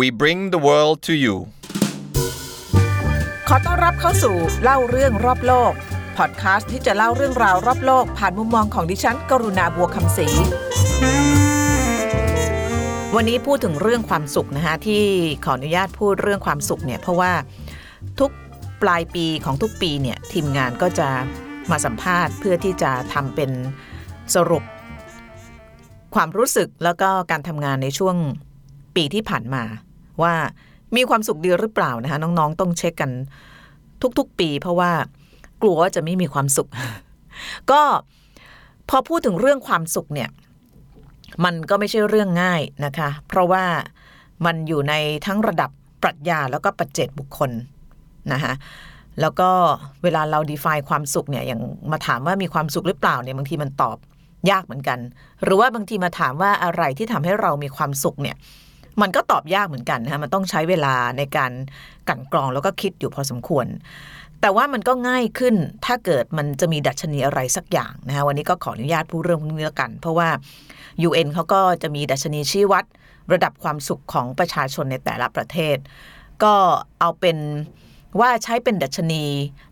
We bring the world to you ขอต้อนรับเข้าสู่เล่าเรื่องรอบโลก พอดคาสต์ที่จะเล่าเรื่องราวรอบโลก ผ่านมุมมองของดิฉัน กรุณาบัวคำศรีวันนี้พูดถึงเรื่องความสุขนะคะที่ขออนุญาตพูดเรื่องความสุขเนี่ยเพราะว่าทุกปลายปีของทุกปีเนี่ยทีมงานก็จะมาสัมภาษณ์ เพื่อที่จะทำเป็นสรุป ความรู้สึกแล้วก็การทำงานในช่วง ปีที่ผ่านมา ว่ามีความสุขดีหรือเปล่านะคะน้องๆ ต้องเช็คกันทุกๆปี เพราะว่ากลัวว่าจะไม่มีความสุข ก็พอพูดถึงเรื่องความสุขเนี่ยมันก็ไม่ใช่เรื่องง่ายนะคะ เพราะว่ามันอยู่ในทั้งระดับปรัชญาแล้วก็ปัจเจกบุคคลนะคะแล้วก็เวลาเรา define ความสุขเนี่ยอย่างมาถามว่ามีความสุขหรือเปล่าเนี่ยบางทีมันตอบยากเหมือนกัน หรือว่าบางทีมาถามว่าอะไรที่ทำให้เรามีความสุขเนี่ย มันก็ตอบยากเหมือนกันนะคะมันต้องใช้เวลาในการกันกรองแล้วก็คิดอยู่พอสมควร แต่ว่ามันก็ง่ายขึ้นถ้าเกิดมันจะมีดัชนีอะไรสักอย่างนะคะวันนี้ก็ขออนุญาตพูดเรื่องพวกนี้แล้วกัน เพราะว่า UN เขาก็จะมีดัชนีชี้วัด ระดับความสุขของประชาชนในแต่ละประเทศ ก็เอาเป็นว่าใช้เป็นดัชนี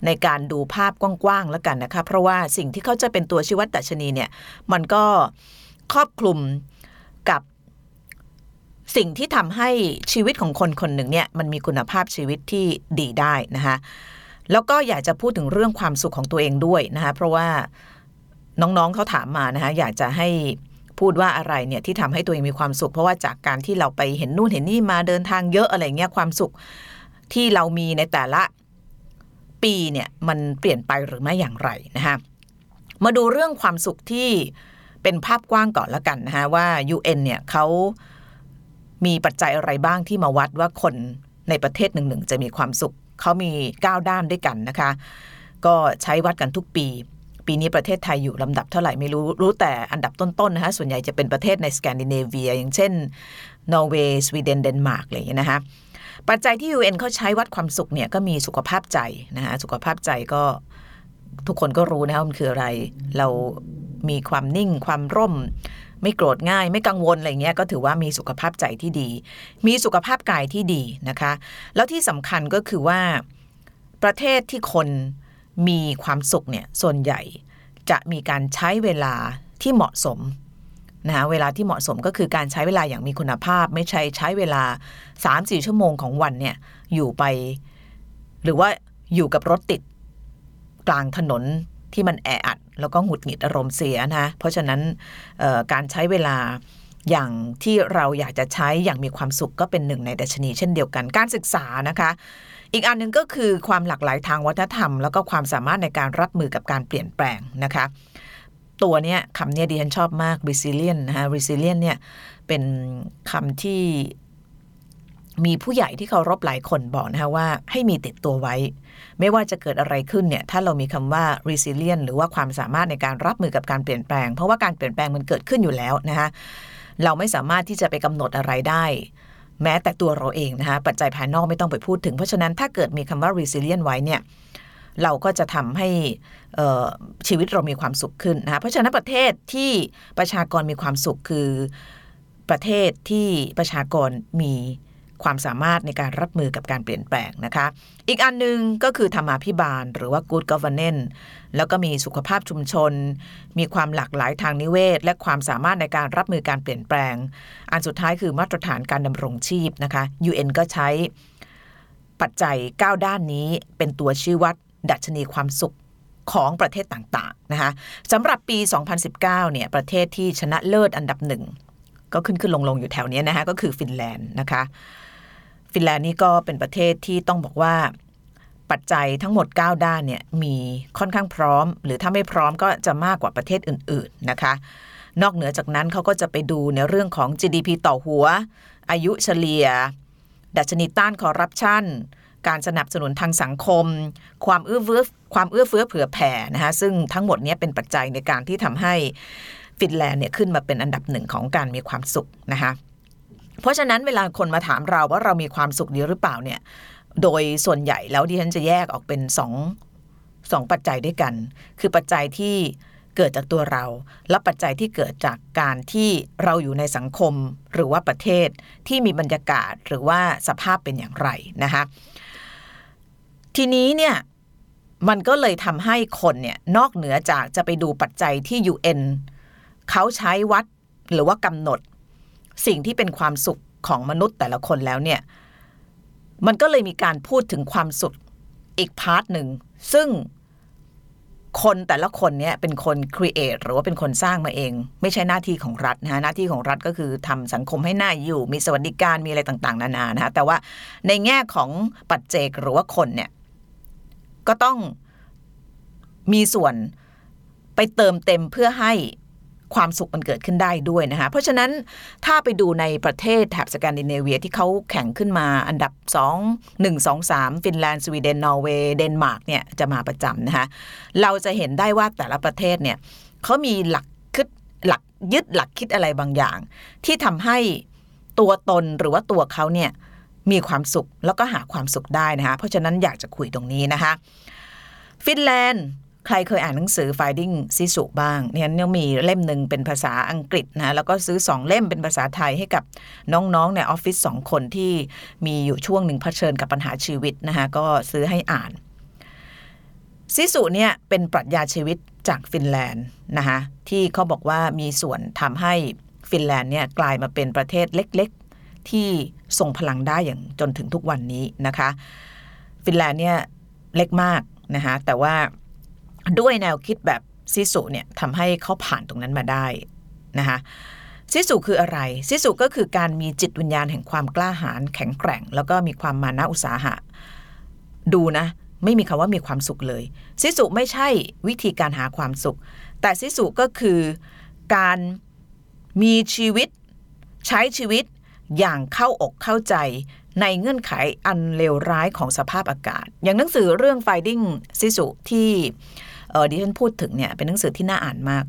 ในการดูภาพกว้างๆแล้วกันนะคะเพราะว่าสิ่งที่เขาจะเป็นตัวชี้วัดดัชนีเนี่ยมันก็ครอบคลุมกับ สิ่งที่ทำให้ชีวิตของคนคนหนึ่งเนี่ยมันมีคุณภาพชีวิตที่ดีได้นะคะแล้วก็อยากจะพูดถึงเรื่องความสุขของตัวเองด้วยนะคะเพราะว่าน้องๆเขาถามมานะคะอยากจะให้พูดว่าอะไรเนี่ยที่ทำให้ตัวเองมีความสุข เพราะว่าจากการที่เราไปเห็นนู่นเห็นนี่มาเดินทางเยอะอะไรเงี้ยความสุขที่เรามีในแต่ละปีเนี่ยมันเปลี่ยนไปหรือไม่อย่างไรนะคะมาดูเรื่องความสุขที่เป็นภาพกว้างก่อนล้วกันนะคะว่า UN เนี่ยเขา มีปัจจัยอะไรบ้างที่มาวัดว่าคนในประเทศหนึ่งๆจะมีความสุข เขามี 9 ด้านด้วยกันนะคะ ก็ใช้วัดกันทุกปี ปีนี้ประเทศไทยอยู่ลำดับเท่าไหร่ไม่รู้ รู้แต่อันดับต้นๆนะคะส่วนใหญ่จะเป็นประเทศในสแกนดิเนเวีย อย่างเช่น นอร์เวย์ สวีเดน เดนมาร์กอะไรอย่างเงี้ยนะคะปัจจัยที่ UN เขาใช้วัดความสุขเนี่ยก็มีสุขภาพใจนะคะสุขภาพใจก็ทุกคนก็รู้นะคะมันคืออะไร เรามีความนิ่งความร่ม ไม่โกรธง่าย ไม่กังวลอะไรเงี้ยก็ถือว่ามีสุขภาพใจที่ดี มีสุขภาพกายที่ดีนะคะ แล้วที่สำคัญก็คือว่าประเทศที่คนมีความสุขเนี่ยส่วนใหญ่จะมีการใช้เวลาที่เหมาะสมนะคะเวลาที่เหมาะสมก็คือการใช้เวลาอย่างมีคุณภาพ ไม่ใช่ใช้เวลา 3-4 ชั่วโมงของวันเนี่ยอยู่ไป หรือว่าอยู่กับรถติดกลางถนน ที่มันแออัด แล้วก็หงุดหงิดอารมณ์เสียนะเพราะฉะนั้นการใช้เวลาอย่างที่เราอยากจะใช้อย่างมีความสุขก็เป็นหนึ่งในดัชนี เช่นเดียวกันการศึกษานะคะ อีกอันหนึ่งก็คือความหลากหลายทางวัฒนธรรม แล้วก็ความสามารถในการรับมือกับการเปลี่ยนแปลงนะคะ ตัวเนี้ยคำเนี้ยดิฉันชอบมาก resilient นะคะ resilient เนี่ยเป็นคำที่ มีผู้ใหญ่ที่เคารพหลายคนบอกนะคะว่าให้มีติดตัวไว้ ไม่ว่าจะเกิดอะไรขึ้นเนี่ยถ้าเรามีคำว่า resilient หรือว่าความสามารถในการรับมือกับการเปลี่ยนแปลง เพราะว่าการเปลี่ยนแปลงมันเกิดขึ้นอยู่แล้วนะคะเราไม่สามารถที่จะไปกำหนดอะไรได้ แม้แต่ตัวเราเองนะคะปัจจัยภายนอกไม่ต้องไปพูดถึง เพราะฉะนั้นถ้าเกิดมีคำว่า resilient ไว้เนี่ยเราก็จะทำให้ชีวิตเรามีความสุขขึ้นนะคะเพราะฉะนั้นประเทศที่ประชากรมีความสุขคือประเทศที่ประชากรมี ความสามารถในการรับมือกับการเปลี่ยนแปลงนะคะ อีกอันนึงก็คือธรรมาภิบาล หรือว่า good governance แล้วก็มีสุขภาพชุมชน มีความหลากหลายทางนิเวศ และความสามารถในการรับมือการเปลี่ยนแปลง อันสุดท้ายคือมาตรฐานการดำรงชีพนะคะ UN ก็ใช้ปัจจัย 9 ด้านนี้เป็นตัวชี้วัด ดัชนีความสุขของประเทศต่างๆนะคะสำหรับปี 2019 เนี่ยประเทศที่ชนะเลิศอันดับหนึ่งก็ขึ้นขึ้นลงลงอยู่แถวนี้นะคะก็คือฟินแลนด์นะคะ ฟินแลนด์นี่ก็เป็นประเทศที่ต้องบอกว่าปัจจัยทั้งหมด 9 ด้านเนี่ยมีค่อนข้างพร้อม หรือถ้าไม่พร้อมก็จะมากกว่าประเทศอื่น ๆนะคะ นอกเหนือจากนั้นเขาก็จะไปดูในเรื่องของ GDP ต่อหัว อายุเฉลี่ย ดัชนีต้านคอร์รัปชันการสนับสนุนทางสังคม ความเอื้อเฟื้อความเอื้อเฟื้อเผื่อแผ่นะคะซึ่งทั้งหมดนี้เป็นปัจจัยในการที่ทำให้ฟินแลนด์เนี่ยขึ้นมาเป็นอันดับหนึ่งของการมีความสุขนะคะ เพราะฉะนั้นเวลาคนมาถามเราว่าเรามีความสุขดีหรือเปล่าเนี่ย โดยส่วนใหญ่แล้วดิฉันจะแยกออกเป็นสองสองปัจจัยด้วยกัน คือปัจจัยที่เกิดจากตัวเรา และปัจจัยที่เกิดจากการที่เราอยู่ในสังคมหรือว่าประเทศที่มีบรรยากาศหรือว่าสภาพเป็นอย่างไรนะคะทีนี้เนี่ยมันก็เลยทำให้คนเนี่ยนอกเหนือจากจะไปดูปัจจัยที่ UN เขาใช้วัดหรือว่ากำหนด สิ่งที่เป็นความสุขของมนุษย์แต่ละคนแล้วเนี่ย มันก็เลยมีการพูดถึงความสุขอีก part หนึ่ง ซึ่งคนแต่ละคนเนี่ยเป็นคนครีเอทหรือว่าเป็นคนสร้างมาเอง ไม่ใช่หน้าที่ของรัฐนะฮะหน้าที่ของรัฐก็คือทำสังคมให้น่าอยู่ มีสวัสดิการมีอะไรต่างๆ นานานะฮะแต่ว่าในแง่ของปัจเจกหรือว่าคนเนี่ย ก็ต้องมีส่วนไปเติมเต็มเพื่อให้ ความสุขมันเกิดขึ้นได้ด้วยนะคะ เพราะฉะนั้นถ้าไปดูในประเทศแถบสแกนดิเนเวียที่เขาแข่งขึ้นมาอันดับ 2 1 2 3 ฟินแลนด์สวีเดนนอร์เวย์เดนมาร์กเนี่ยจะมาประจำนะคะเราจะเห็นได้ว่าแต่ละประเทศเนี่ยเขามีหลักคิดหลักยึดหลักคิดอะไรบางอย่าง ที่ทำให้ตัวตนหรือว่าตัวเขาเนี่ยมีความสุขแล้วก็หาความสุขได้นะคะเพราะฉะนั้นอยากจะคุยตรงนี้นะคะฟินแลนด์ ใครเคยอ่านหนังสือ Finding Sisu บ้างเนี่ยเนี่ยมีเล่มหนึ่งเป็นภาษาอังกฤษนะแล้วก็ซื้อสองเล่มเป็นภาษาไทยให้กับน้องๆในออฟฟิศสองคนที่มีอยู่ช่วงหนึ่งเผชิญกับปัญหาชีวิตนะคะก็ซื้อให้อ่านซิสุเนี่ยเป็นปรัชญาชีวิตจากฟินแลนด์นะคะที่เขาบอกว่ามีส่วนทำให้ฟินแลนด์เนี่ยกลายมาเป็นประเทศเล็กๆ ที่ทรงพลังได้อย่างจนถึงทุกวันนี้นะคะ ฟินแลนด์เนี่ยเล็กมากนะคะแต่ว่า ด้วยแนวคิดแบบซิสุเนี่ยทำให้เขาผ่านตรงนั้นมาได้นะคะซิสุคืออะไรซิสุก็คือการมีจิตวิญญาณแห่งความกล้าหาญแข็งแกร่ง แล้วก็มีความมานะอุตสาหะ ดูนะ ไม่มีคำว่ามีความสุขเลยซิสุไม่ใช่วิธีการหาความสุข แต่ซิสุก็คือการมีชีวิตใช้ชีวิตอย่างเข้าอกเข้าใจในเงื่อนไขอันเลวร้ายของสภาพอากาศ อย่างหนังสือเรื่อง Finding Sisu ที่ ดิฉันพูดถึงเนี่ยเป็นหนังสือที่น่าอ่านมาก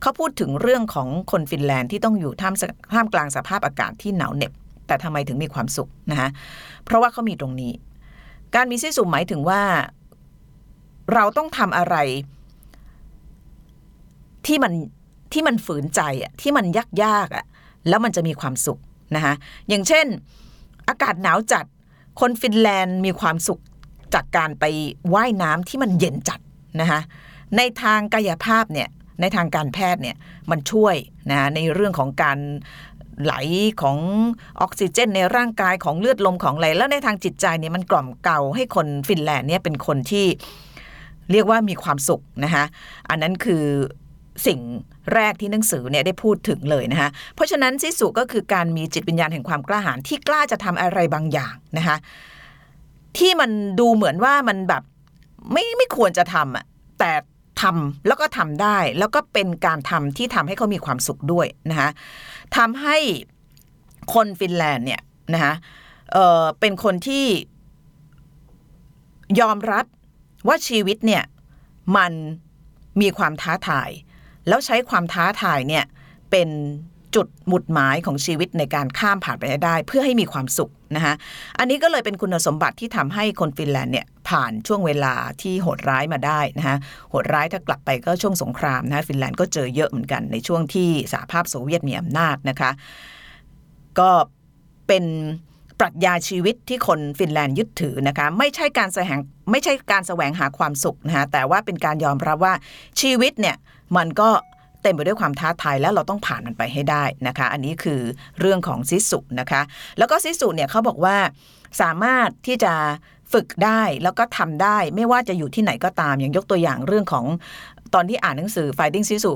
เขาพูดถึงเรื่องของคนฟินแลนด์ที่ต้องอยู่ท่ามท่ามกลางสภาพอากาศที่หนาวเหน็บ แต่ทำไมถึงมีความสุขนะคะเพราะว่าเขามีตรงนี้ การมีซิสุหมายถึงว่า เราต้องทำอะไรที่มันที่มันฝืนใจอะที่มันยากยากอะแล้วมันจะมีความสุขนะคะอย่างเช่น อากาศหนาวจัด คนฟินแลนด์มีความสุขจากการไปว่ายน้ำที่มันเย็นจัดนะคะ ในทางกายภาพเนี่ยในทางการแพทย์เนี่ยมันช่วยนะในเรื่องของการไหลของออกซิเจนในร่างกายของเลือดลมของอะไรแล้วในทางจิตใจเนี่ยมันกล่อมเกลาให้คนฟินแลนด์เนี่ยเป็นคนที่เรียกว่ามีความสุขนะคะอันนั้นคือสิ่งแรกที่หนังสือเนี่ยได้พูดถึงเลยนะคะเพราะฉะนั้นซิสุก็คือการมีจิตวิญญาณแห่งความกล้าหาญที่กล้าจะทำอะไรบางอย่างนะคะที่มันดูเหมือนว่ามันแบบไม่ไม่ควรจะทำอะแต่ ทำแล้วก็ทำได้ แล้วก็เป็นการทำที่ทำให้เขามีความสุขด้วยนะคะทำให้คนฟินแลนด์เนี่ยนะคะเเป็นคนที่ยอมรับว่าชีวิตเนี่ยมันมีความท้าทาย แล้วใช้ความท้าทายเนี่ยเป็น จุดหมุดหมายของชีวิตในการข้ามผ่านไปได้ เพื่อให้มีความสุขนะคะอันนี้ก็เลยเป็นคุณสมบัติที่ทำให้คนฟินแลนด์เนี่ยผ่านช่วงเวลาที่โหดร้ายมาได้นะคะโหดร้ายถ้ากลับไปก็ช่วงสงครามนะฟินแลนด์ก็เจอเยอะเหมือนกันในช่วงที่สหภาพโซเวียตมีอำนาจนะคะ ก็เป็นปรัชญาชีวิตที่คนฟินแลนด์ยึดถือนะคะไม่ใช่การแสวงไม่ใช่การแสวงหาความสุขนะคะแต่ว่าเป็นการยอมรับว่าชีวิตเนี่ยมันก็ เต็มไปด้วยความท้าทายแล้วเราต้องผ่านมันไปให้ได้นะคะ อันนี้คือเรื่องของซิสุนะคะ แล้วก็ซิสุเนี่ยเขาบอกว่าสามารถที่จะฝึกได้แล้วก็ทำได้ไม่ว่าจะอยู่ที่ไหนก็ตามอย่างยกตัวอย่างเรื่องของตอนที่อ่านหนังสือ Finding Sisu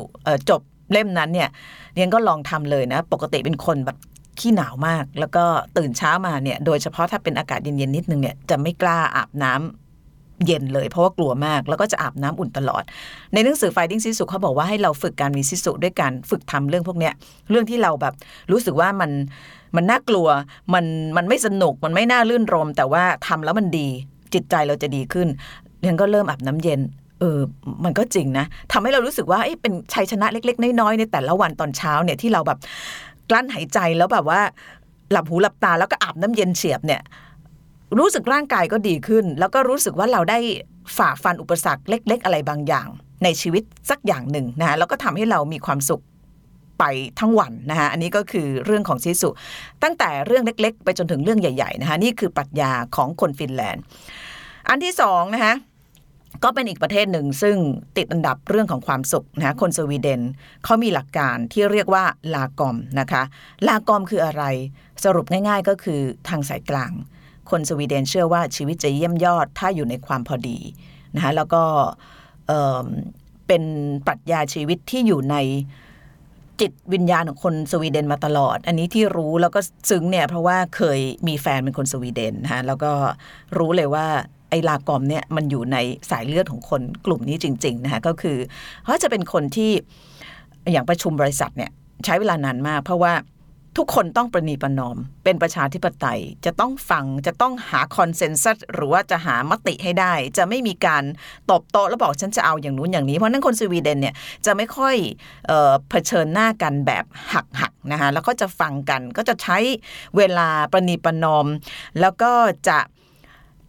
จบเล่มนั้นเนี่ยเรียนก็ลองทำเลยนะ ปกติเป็นคนแบบขี้หนาวมาก แล้วก็ตื่นเช้ามาเนี่ย โดยเฉพาะถ้าเป็นอากาศเย็นๆนิดนึงเนี่ย จะไม่กล้าอาบน้ำ เย็นเลยเพราะว่ากลัวมากแล้วก็จะอาบน้ำอุ่นตลอด ในหนังสือ Finding Sisu เขาบอกว่าให้เราฝึกการมีซิสุด้วยการฝึกทำเรื่องพวกเนี้ยเรื่องที่เราแบบรู้สึกว่ามันมันน่ากลัวมันมันไม่สนุกมันไม่น่าลื่นรม แต่ว่าทำแล้วมันดีจิตใจเราจะดีขึ้นเรียนก็เริ่มอาบน้ำเย็นเออ มันก็จริงนะทำให้เรารู้สึกว่าเป็นชัยชนะเล็ก ๆ น้อยๆในแต่ละวันตอนเช้าเนี่ยที่เราแบบกลั้นหายใจแล้วแบบว่า หลับหูหลับตาแล้วก็อาบน้ำเย็นเฉียบเนี่ย รู้สึกร่างกายก็ดีขึ้น แล้วก็รู้สึกว่าเราได้ฝ่าฟันอุปสรรคเล็ก ๆ อะไรบางอย่าง ในชีวิตสักอย่างหนึ่งนะคะแล้วก็ทำให้เรามีความสุขไปทั้งวันนะคะอันนี้ก็คือเรื่องของซิสุ ตั้งแต่เรื่องเล็ก ๆ ไปจนถึงเรื่องใหญ่ๆนะคะนี่คือปรัชญาของคนฟินแลนด์ อันที่สองนะคะก็เป็นอีกประเทศหนึ่งซึ่งติดอันดับเรื่องของความสุขนะคะคนสวีเดนเขามีหลักการที่เรียกว่าลากอมนะคะ ลากอมคืออะไร สรุปง่าย ๆ ก็คือทางสายกลาง คนสวีเดนเชื่อว่าชีวิตจะเยี่ยมยอดถ้าอยู่ในความพอดีนะคะแล้วก็เป็นปรัชญาชีวิตที่อยู่ในจิตวิญญาณของคนสวีเดนมาตลอด อันนี้ที่รู้แล้วก็ซึ้งเนี่ยเพราะว่าเคยมีแฟนเป็นคนสวีเดนนะคะแล้วก็รู้เลยว่าไอ้ลากอมเนี่ยมันอยู่ในสายเลือดของคนกลุ่มนี้จริงๆนะคะก็คือเขาจะเป็นคนที่อย่างประชุมบริษัทเนี่ยใช้เวลานานมาก เพราะว่า ทุกคนต้องประนีประนอม เป็นประชาธิปไตยจะต้องฟังจะต้องหาคอนเซนแซสหรือว่าจะหามติให้ได้ จะไม่มีการตบโต๊ะแล้วบอกฉันจะเอาอย่างนู้นอย่างนี้ เพราะนั้นคนสวีเดนเนี่ยจะไม่ค่อยเออเผชิญหน้ากันแบบหักหักนะคะแล้วก็จะฟังกันก็จะใช้เวลาประนีประนอม แล้วก็จะ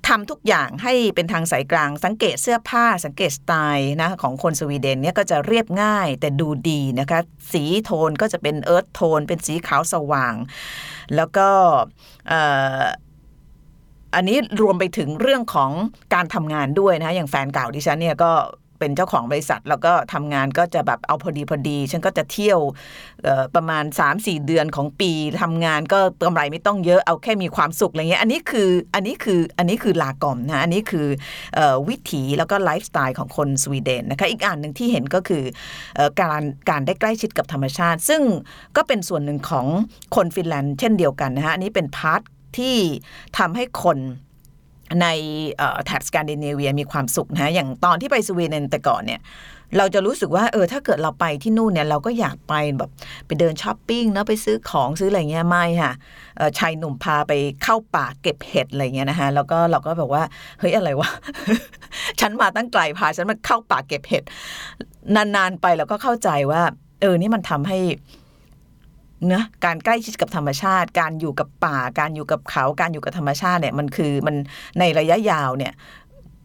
ทำทุกอย่างให้เป็นทางสายกลาง สังเกตเสื้อผ้าสังเกตสไตล์นะของคนสวีเดนเนี่ยก็จะเรียบง่ายแต่ดูดีนะคะ สีโทนก็จะเป็นเอิร์ธโทน เป็นสีขาวสว่าง แล้วก็อันนี้รวมไปถึงเรื่องของการทำงานด้วยนะคะอย่างแฟนเก่าดิฉันเนี่ยก็ เป็นเจ้าของบริษัท แล้วก็ทำงานก็จะแบบเอาพอดีพอดี ฉันก็จะเที่ยวประมาณ 3-4 เดือนของปีทำงานก็กำไรไม่ต้องเยอะเอาแค่มีความสุขอะไรเงี้ยอันนี้คืออันนี้คืออันนี้คือลากอมนะอันนี้คืออวิถีแล้วก็ไลฟ์สไตล์ของคนสวีเดนนะคะอีกอันหนึ่งที่เห็นก็คืออการการได้ใกล้ชิดกับธรรมชาติ ซึ่งก็เป็นส่วนหนึ่งของคนฟินแลนด์เช่นเดียวกันนะคะอันนี้เป็น part ที่ทำให้คน ในแถบสแกนดิเนเวียมีความสุขนะอย่างตอนที่ไปสวีเดนแต่ก่อนเนี่ยเราจะรู้สึกว่าเออถ้าเกิดเราไปที่นู่นเนี่ยเราก็อยากไปแบบไปเดินช้อปปิ้งเนาะไปซื้อของซื้ออะไรเงี้ยไม่ค่ะออชายหนุ่มพาไปเข้าป่าเก็บเห็ดอะไรเงี้ยนะคะแล้วก็เราก็แบบว่าเฮ้ยอะไรวะ ฉันมาตั้งไกลพาฉันมาเข้าป่าเก็บเห็ดนานๆไปเราก็เข้าใจว่า เออนี่มันทำให้ เนะการใกล้ชิดกับธรรมชาติ การอยู่กับป่า การอยู่กับเขา การอยู่กับธรรมชาติเนี่ยมันคือมันในระยะยาวเนี่ย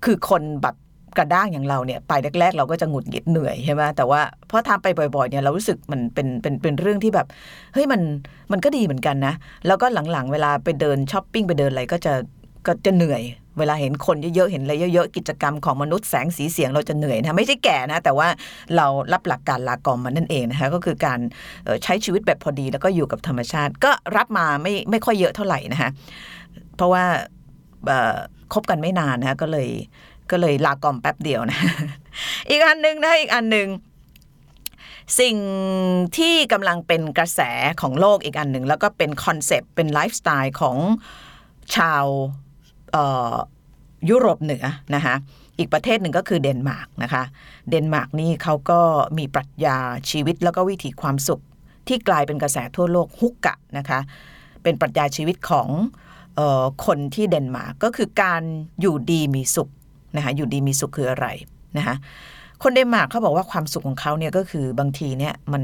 คือคนแบบกระด้างอย่างเราเนี่ยไปแรก ๆ เราก็จะหงุดหงิดเหนื่อยใช่ไหมแต่ว่าพอทำไปบ่อยๆเนี่ยเรารู้สึกมันเป็นเป็นเป็นเรื่องที่แบบเฮ้ยมันมันก็ดีเหมือนกันนะ แล้วก็หลังๆ เวลาไปเดินช้อปปิ้งไปเดินอะไรก็จะ ก็จะเหนื่อย เวลาเห็นคนเยอะๆ เห็นอะไรเยอะๆ กิจกรรมของมนุษย์แสงสีเสียงเราจะเหนื่อยนะไม่ใช่แก่นะ แต่ว่าเรารับหลักการลากอมมันนั่นเองนะคะก็คือการใช้ชีวิตแบบพอดีแล้วก็อยู่กับธรรมชาติ ก็รับมาไม่ไม่ค่อยเยอะเท่าไหร่นะคะเพราะว่าคบกันไม่นานนะคะก็เลยก็เลยลากอมแป๊บเดียวนะอีกอันหนึ่งนะอีกอันหนึ่งสิ่งที่กำลังเป็นกระแสของโลกอีกอันหนึ่ง แล้วก็เป็นคอนเซปต์เป็นไลฟ์สไตล์ของชาว ยุโรปเหนือนะคะอีกประเทศหนึ่งก็คือเดนมาร์กนะคะ เดนมาร์กนี่เขาก็มีปรัชญาชีวิตแล้วก็วิถีความสุข ที่กลายเป็นกระแสทั่วโลก hygge นะคะ เป็นปรัชญาชีวิตของออคนที่เดนมาร์กก็คือการอยู่ดีมีสุขนะคะอยู่ดีมีสุขคืออะไรนะคะคนเดนมาร์กเขาบอกว่าความสุขของเขาเนี่ยก็คือบางทีเนี่ยมัน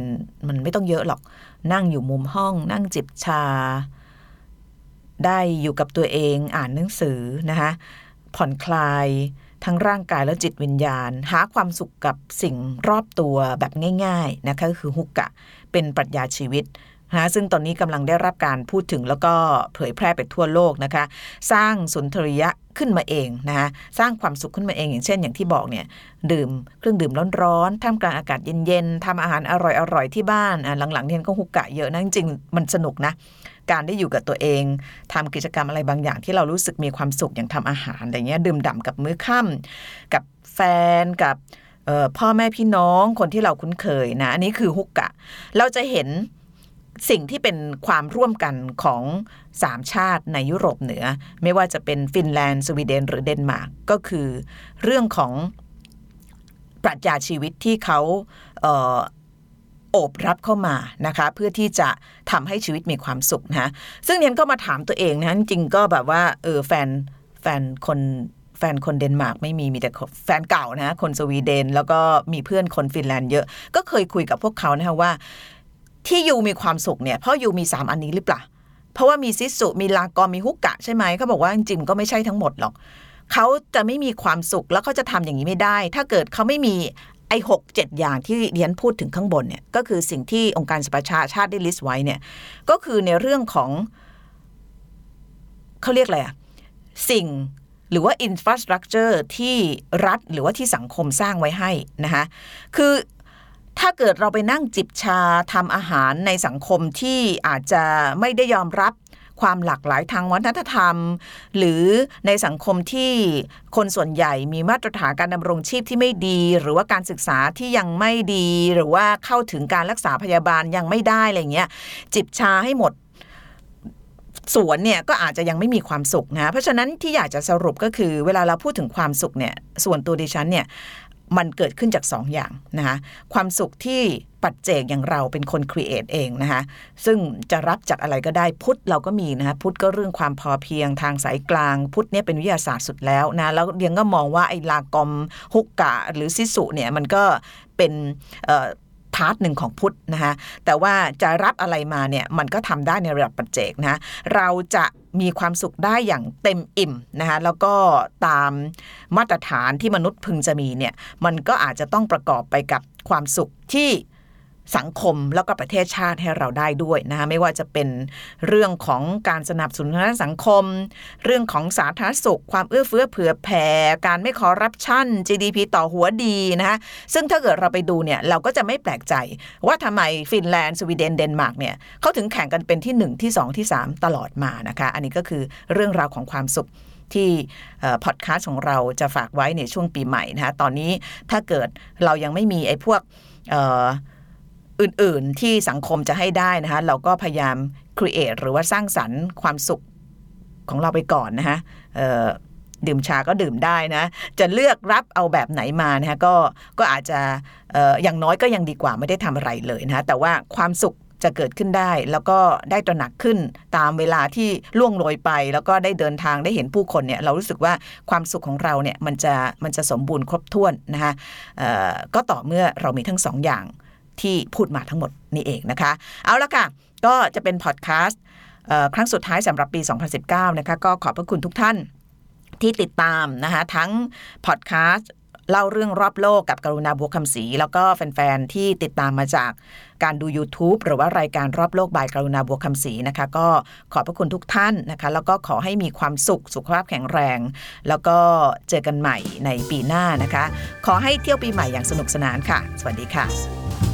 มันไม่ต้องเยอะหรอกนั่งอยู่มุมห้อง นั่งจิบชา ได้อยู่กับตัวเองอ่านหนังสือนะคะผ่อนคลายทั้งร่างกายและจิตวิญญาณ หาความสุขกับสิ่งรอบตัวแบบง่ายๆนะคะก็คือฮุกกะ เป็นปรัชญาชีวิตนะซึ่งตอนนี้กำลังได้รับการพูดถึงแล้วก็เผยแพร่ไปทั่วโลกนะคะ สร้างสุนทรียะขึ้นมาเองนะคะสร้างความสุขขึ้นมาเองอย่างเช่น อย่างที่บอกเนี่ยดื่มเครื่องดื่มร้อนๆท่ามกลางอากาศเย็นๆทำอาหารอร่อยๆที่บ้านหลังๆเนี่ยก็ฮุกกะเยอะนะจริงๆมันสนุกนะ การได้อยู่กับตัวเองทำกิจกรรมอะไรบางอย่างที่เรารู้สึกมีความสุขอย่างทำอาหารอะไรเงี้ยดื่มด่ำกับมื้อค่ำกับแฟนกับพ่อแม่พี่น้องคนที่เราคุ้นเคยนะ อันนี้คือฮุกกะ เราจะเห็นสิ่งที่เป็นความร่วมกันของสามชาติในยุโรปเหนือ ไม่ว่าจะเป็นฟินแลนด์ สวีเดน หรือเดนมาร์กก็คือเรื่องของปรัชญาชีวิตที่เขาเโอบรับเข้ามานะคะเพื่อที่จะทำให้ชีวิตมีความสุขนะซึ่งเนียนก็มาถามตัวเองนะจริงก็แบบว่าเออแฟนแฟนคนแฟนคนเดนมาร์กไม่มีมีแต่แฟนเก่านะคนสวีเดน แล้วก็มีเพื่อนคนฟินแลนด์เยอะ ก็เคยคุยกับพวกเขานะคะว่า ที่ยูมีความสุขเนี่ยเพราะยูมีสามอันนี้หรือเปล่าเพราะว่ามีซิสุมีลากอมีฮุกกะใช่ไหมเขาบอกว่าจริงๆก็ไม่ใช่ทั้งหมดหรอกเขาจะไม่มีความสุขแล้วเขาจะทำอย่างนี้ไม่ได้ ถ้าเกิดเขาไม่มี ไอ้หกเจ็ดอย่างที่เดียงพูดถึงข้างบนเนี่ยก็คือสิ่งที่องค์การสหประชาชาติได้ list ไว้เนี่ยก็คือในเรื่องของเขาเรียกอะไรอะสิ่งหรือว่า infrastructure ที่รัฐหรือว่าที่สังคมสร้างไว้ให้นะคะคือถ้าเกิดเราไปนั่งจิบชาทำอาหารในสังคมที่อาจจะไม่ได้ยอมรับ ความหลากหลายทางวัฒนธรรม หรือในสังคมที่คนส่วนใหญ่มีมาตรฐานการดำรงชีพที่ไม่ดี หรือว่าการศึกษาที่ยังไม่ดี หรือว่าเข้าถึงการรักษาพยาบาลยังไม่ได้อะไรเงี้ยจิบชาให้หมดสวนเนี่ยก็อาจจะยังไม่มีความสุขนะเพราะฉะนั้นที่อยากจะสรุปก็คือเวลาเราพูดถึงความสุขเนี่ยส่วนตัวดิฉันเนี่ย มันเกิดขึ้นจาก2ออย่างนะคะความสุขที่ปัจเจกอย่างเราเป็นคน create เองนะคะซึ่งจะรับจากอะไรก็ได้พุทธเราก็มีนะคะพุทธก็เรื่องความพอเพียงทางสายกลาง พุทธเนี่ยเป็นวิทยาศาสตร์สุดแล้วนะแล้วเดียงก็มองว่าไอ้ lagom hygge หรือ sisu เนี่ยมันก็เป็น part หนึ่งของพุทธนะคะแต่ว่าจะรับอะไรมาเนี่ยมันก็ทำได้ในระดับปัจเจกนะเราจะมีความสุขได้อย่างเต็มอิ่มนะคะแล้วก็ตามมาตรฐานที่มนุษย์พึงจะมีเนี่ยมันก็อาจจะต้องประกอบไปกับความสุขที่ สังคมแล้วก็ประเทศชาติให้เราได้ด้วยนะคะไม่ว่าจะเป็นเรื่องของการสนับสนุนทางสังคม เรื่องของสาธารณสุข ความเอื้อเฟื้อเผื่อแผ่การไม่คอร์รัปชัน GDP ต่อหัวดีนะคะซึ่งถ้าเกิดเราไปดูเนี่ยเราก็จะไม่แปลกใจว่าทำไมฟินแลนด์สวีเดนเดนมาร์กเนี่ยเขาถึงแข่งกันเป็นที่ 1 ที่ 2 ที่ 3 ตลอดมานะคะอันนี้ก็คือเรื่องราวของความสุขที่พอดคาสต์ของเราจะฝากไว้ในช่วงปีใหม่นะคะตอนนี้ถ้าเกิดเรายังไม่มีไอ้พวก อื่น ๆ ที่สังคมจะให้ได้นะคะ เราก็พยายาม create หรือว่าสร้างสรรค์ความสุขของเราไปก่อนนะคะดื่มชาก็ดื่มได้นะ จะเลือกรับเอาแบบไหนมานะคะก็ก็อาจจะอย่างน้อยก็ยังดีกว่าไม่ได้ทำอะไรเลยนะคะแต่ว่าความสุขจะเกิดขึ้นได้ แล้วก็ได้ตระหนักขึ้นตามเวลาที่ล่วงโรยไป แล้วก็ได้เดินทางได้เห็นผู้คนเนี่ยเรารู้สึกว่าความสุขของเราเนี่ยมันจะมันจะสมบูรณ์ครบถ้วนนะคะก็ต่อเมื่อเรามีทั้งสองอย่าง ที่พูดมาทั้งหมดนี่เองนะคะ เอาละค่ะ ก็จะเป็นพอดแคสต์ครั้งสุดท้ายสำหรับปี 2019 นะคะ ก็ขอบพระคุณทุกท่านที่ติดตามนะคะทั้งพอดแคสต์เล่าเรื่องรอบโลกกับกรุณาบัวคำศรีแล้วก็แฟน ๆ ที่ติดตามมาจากการดู YouTube หรือว่ารายการรอบโลกบายกรุณาบัวคำศรีนะคะ ก็ขอบพระคุณทุกท่านนะคะ แล้วก็ขอให้มีความสุขสุขภาพแข็งแรง แล้วก็เจอกันใหม่ในปีหน้านะคะ ขอให้เที่ยวปีใหม่อย่างสนุกสนานค่ะ สวัสดีค่ะ